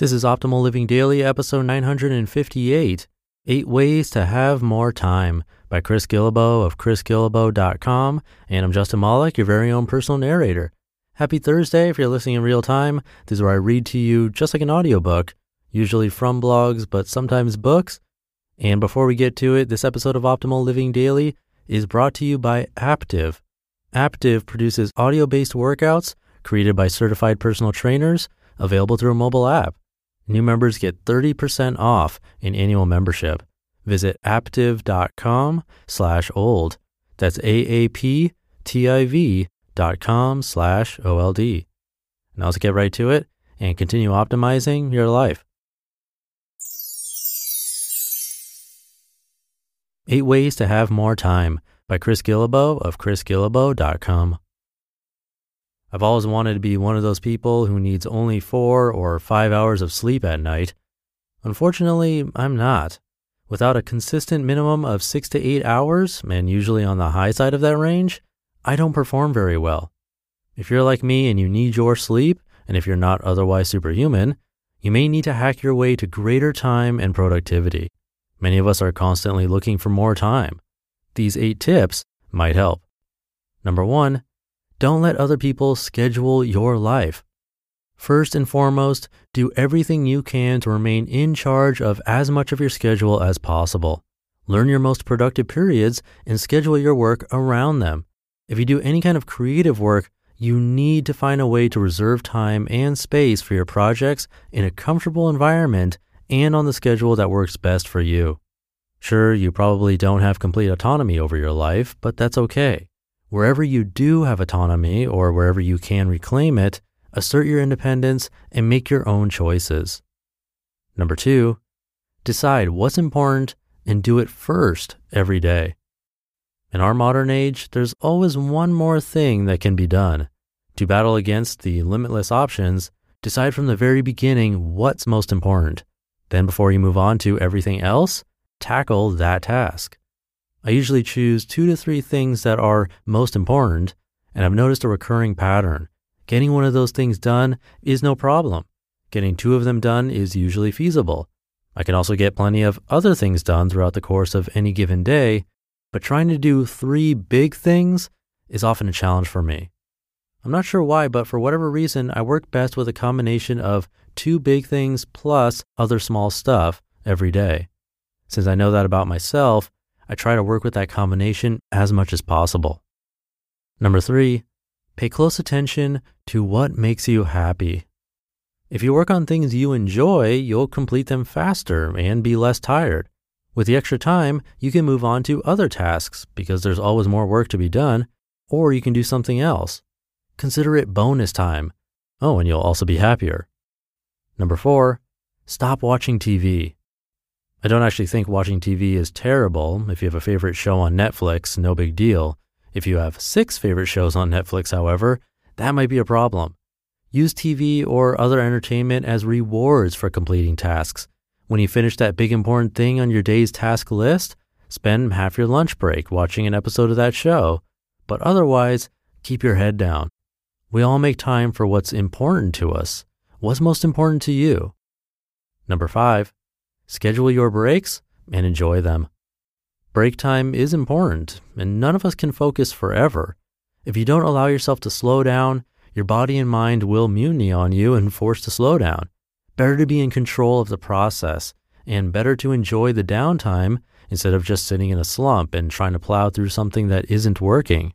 This is Optimal Living Daily, episode 958 Eight Ways to Have More Time by Chris Guillebeau of chrisguillebeau.com. And I'm Justin Malik, your very own personal narrator. Happy Thursday if you're listening in real time. This is where I read to you just like an audiobook, usually from blogs, but sometimes books. And before we get to it, this episode of Optimal Living Daily is brought to you by Aaptiv. Aaptiv produces audio based workouts created by certified personal trainers available through a mobile app. New members get 30% off an annual membership. Visit aaptiv.com slash old. That's A-A-P-T-I-V dot com slash O-L-D. Now let's get right to it and continue optimizing your life. Eight Ways to Have More Time by Chris Guillebeau of chrisguillebeau.com. I've always wanted to be one of those people who needs only four or five hours of sleep at night. Unfortunately, I'm not. Without a consistent minimum of six to eight hours, and usually on the high side of that range, I don't perform very well. If you're like me and you need your sleep, and if you're not otherwise superhuman, you may need to hack your way to greater time and productivity. Many of us are constantly looking for more time. These eight tips might help. Number one, don't let other people schedule your life. First and foremost, do everything you can to remain in charge of as much of your schedule as possible. Learn your most productive periods and schedule your work around them. If you do any kind of creative work, you need to find a way to reserve time and space for your projects in a comfortable environment and on the schedule that works best for you. Sure, you probably don't have complete autonomy over your life, but that's okay. Wherever you do have autonomy or wherever you can reclaim it, assert your independence and make your own choices. Number two, decide what's important and do it first every day. In our modern age, there's always one more thing that can be done. To battle against the limitless options, decide from the very beginning what's most important. Then, before you move on to everything else, tackle that task. I usually choose two to three things that are most important, and I've noticed a recurring pattern. Getting one of those things done is no problem. Getting two of them done is usually feasible. I can also get plenty of other things done throughout the course of any given day, but trying to do three big things is often a challenge for me. I'm not sure why, but for whatever reason, I work best with a combination of two big things plus other small stuff every day. Since I know that about myself, I try to work with that combination as much as possible. Number three, pay close attention to what makes you happy. If you work on things you enjoy, you'll complete them faster and be less tired. With the extra time, you can move on to other tasks because there's always more work to be done, or you can do something else. Consider it bonus time. Oh, and you'll also be happier. Number four, stop watching TV. I don't actually think watching TV is terrible. If you have a favorite show on Netflix, no big deal. If you have six favorite shows on Netflix, however, that might be a problem. Use TV or other entertainment as rewards for completing tasks. When you finish that big important thing on your day's task list, spend half your lunch break watching an episode of that show. But otherwise, keep your head down. We all make time for what's important to us. What's most important to you? Number five, Schedule your breaks and enjoy them. Break time is important, and none of us can focus forever. If you don't allow yourself to slow down, your body and mind will mutiny on you and force to slow down. Better to be in control of the process, and better to enjoy the downtime instead of just sitting in a slump and trying to plow through something that isn't working.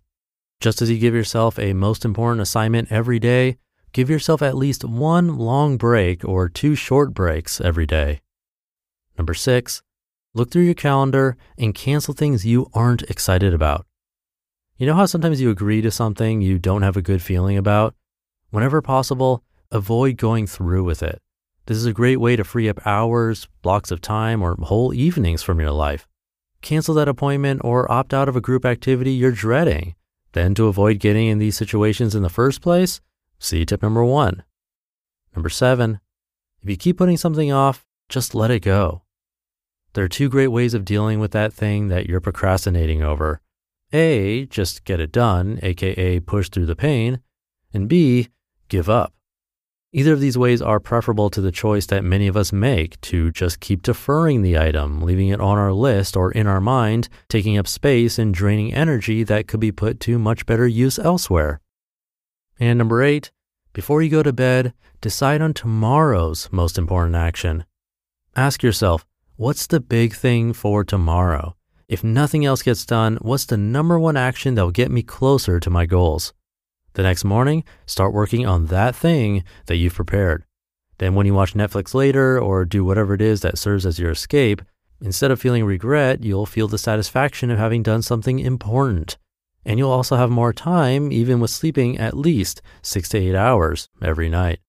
Just as you give yourself a most important assignment every day, give yourself at least one long break or two short breaks every day. Number six, look through your calendar and cancel things you aren't excited about. You know how sometimes you agree to something you don't have a good feeling about? Whenever possible, avoid going through with it. This is a great way to free up hours, blocks of time, or whole evenings from your life. Cancel that appointment or opt out of a group activity you're dreading. Then, to avoid getting in these situations in the first place, see tip number one. Number seven, if you keep putting something off, just let it go. There are two great ways of dealing with that thing that you're procrastinating over. A, just get it done, aka push through the pain, and B, give up. Either of these ways are preferable to the choice that many of us make to just keep deferring the item, leaving it on our list or in our mind, taking up space and draining energy that could be put to much better use elsewhere. And number eight, before you go to bed, decide on tomorrow's most important action. Ask yourself, what's the big thing for tomorrow? If nothing else gets done, what's the number one action that will get me closer to my goals? The next morning, start working on that thing that you've prepared. Then, when you watch Netflix later or do whatever it is that serves as your escape, instead of feeling regret, you'll feel the satisfaction of having done something important. And you'll also have more time, even with sleeping at least six to eight hours every night.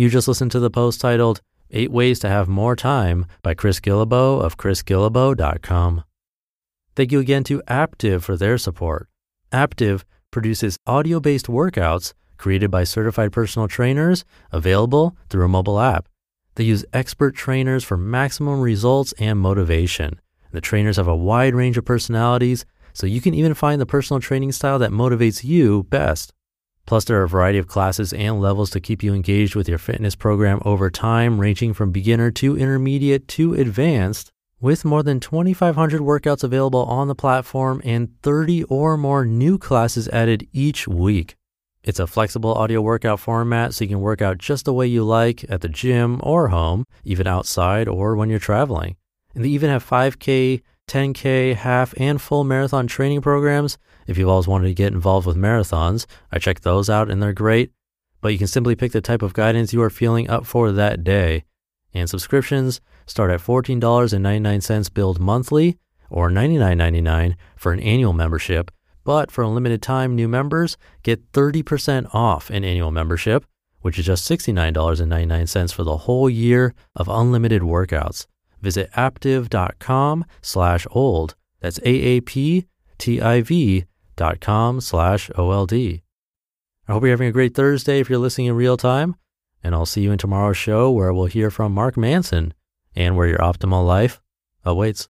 You just listened to the post titled Eight Ways to Have More Time by Chris Guillebeau of chrisguillebeau.com. Thank you again to Aaptiv for their support. Aaptiv produces audio based workouts created by certified personal trainers available through a mobile app. They use expert trainers for maximum results and motivation. The trainers have a wide range of personalities, so you can even find the personal training style that motivates you best. Plus, there are a variety of classes and levels to keep you engaged with your fitness program over time, ranging from beginner to intermediate to advanced. With more than 2,500 workouts available on the platform and 30 or more new classes added each week. It's a flexible audio workout format so you can work out just the way you like at the gym or home, even outside or when you're traveling. And they even have 5K, 10K, half, and full marathon training programs. If you've always wanted to get involved with marathons, I check those out and they're great. But you can simply pick the type of guidance you are feeling up for that day. And subscriptions start at $14.99 billed monthly or $99.99 for an annual membership. But for a limited time, new members get 30% off an annual membership, which is just $69.99 for the whole year of unlimited workouts. Visit aaptiv.com slash old. That's A-A-P-T-I-V dot com slash O-L-D. I hope you're having a great Thursday if you're listening in real time. And I'll see you in tomorrow's show where we'll hear from Mark Manson and where your optimal life awaits.